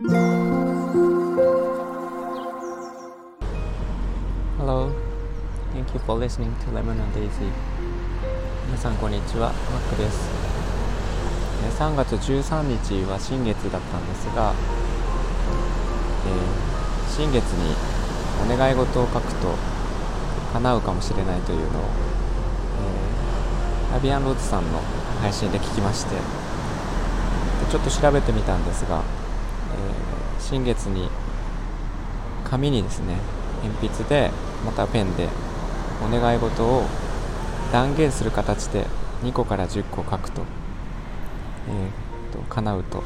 Hello, thank you for listening to Lemon and Daisy. 皆さんこんにちは、マックです。えー3月13日は新月だったんですが、えー新月にお願い事を書くと叶うかもしれないというのを、えーアビアンローズさんの配信で聞きましてでちょっと調べてみたんですが、えー新月に紙にですね鉛筆でまたペンでお願い事を断言する形で2個から10個書くと,、えーと叶うと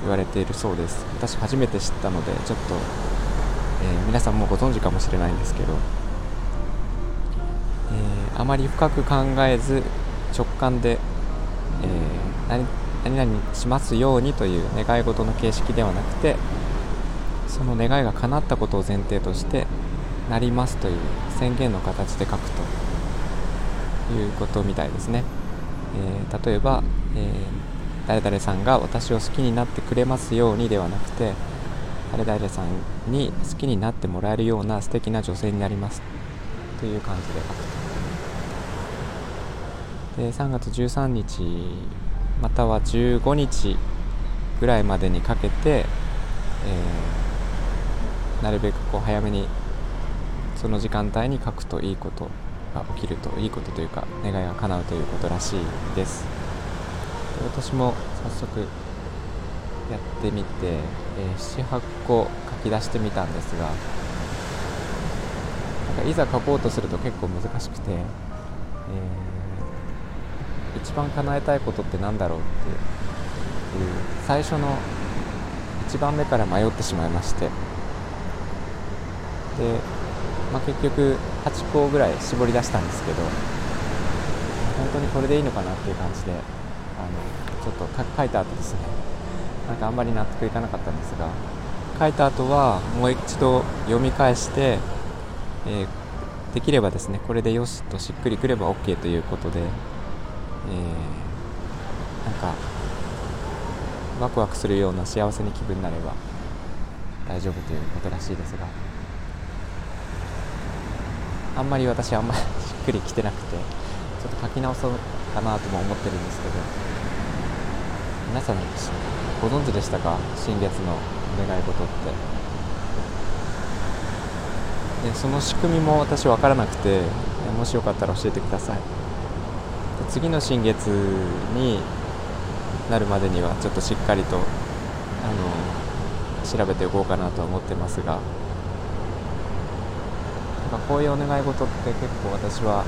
言われているそうです。私初めて知ったのでちょっと、えー皆さんもご存知かもしれないんですけど、えーあまり深く考えず直感で、えー何何々しますようにという願い事の形式ではなくてその願いが叶ったことを前提としてなりますという宣言の形で書くということみたいですね、えー例えば、えー誰々さんが私を好きになってくれますようにではなくて誰々さんに好きになってもらえるような素敵な女性になりますという感じで書くと。で3月13日または15日ぐらいまでにかけて、えーなるべくこう早めにその時間帯に書くといいことが起きるといいことというか願いが叶うということらしいです。で私も早速やってみて、えー78個書き出してみたんですがなんかいざ書こうとすると結構難しくて、えー一番叶えたいことって何だろうっていう最初の1番目から迷ってしまいまして。で、まあ、結局8個ぐらい絞り出したんですけど本当にこれでいいのかなっていう感じであのちょっと書いた後ですね。なんかあんまり納得いかなかったんですが書いた後はもう一度読み返して、えーできればですねこれでよしとしっくりくれば OK ということで、えーなんかワクワクするような幸せに気分になれば大丈夫ということらしいですが。あんまり私あんまり しっくりきてなくてちょっと書き直そうかなとも思ってるんですけど。皆さんご存知でしたか？新月の願い事って。でその仕組みも私分からなくてもしよかったら教えてください。次の新月になるまでにはちょっとしっかりとあの調べておこうかなと思ってますが。こういうお願い事って結構私は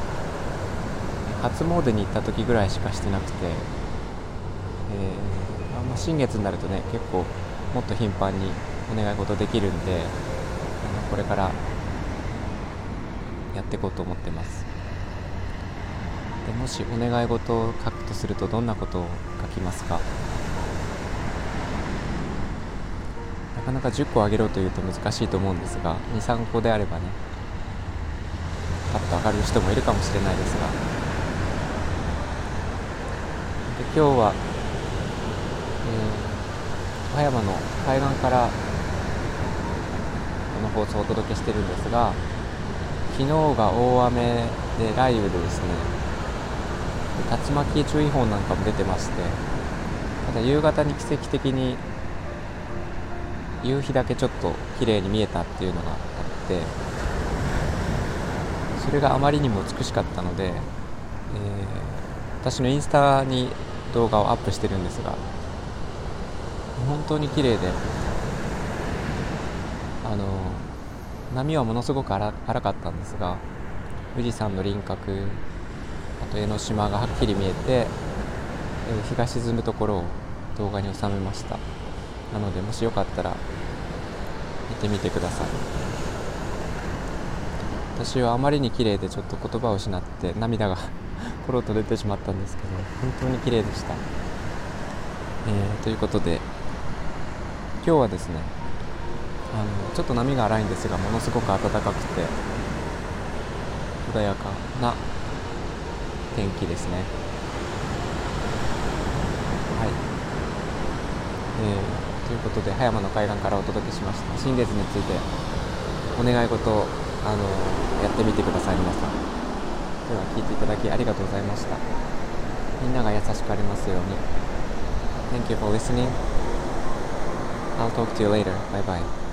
初詣に行った時ぐらいしかしてなくて、えーあま新月になるとね結構もっと頻繁にお願い事できるんであのこれからやっていこうと思ってます。でもしお願い事を書くとするとどんなことを書きますか？なかなか10個あげろというと難しいと思うんですが23個であればねパッと上がる人もいるかもしれないですが。で今日は、えー葉山の海岸からこの放送をお届けしてるんですが昨日が大雨で雷雨でですね竜巻注意報なんかも出てましてただ夕方に奇跡的に夕日だけちょっと綺麗に見えたっていうのがあってそれがあまりにも美しかったので、えー私のインスタに動画をアップしてるんですが本当に綺麗であの波はものすごく荒荒かったんですが富士山の輪郭と江ノ島がはっきり見えて、えー日が沈むところを動画に収めました。なのでもしよかったら見てみてください。私はあまりに綺麗でちょっと言葉を失って涙が ポロッと出てしまったんですけど本当に綺麗でした、えーということで今日はですねあのちょっと波が荒いんですがものすごく暖かくて穏やかな天気ですね。はい、えーということで葉山の海岸からお届けしました。新月についてお願い事をあのやってみてください皆さん。では聞いていただきありがとうございました。みんなが優しくありますように。Thank you for listening. I'll talk to you later. Bye bye.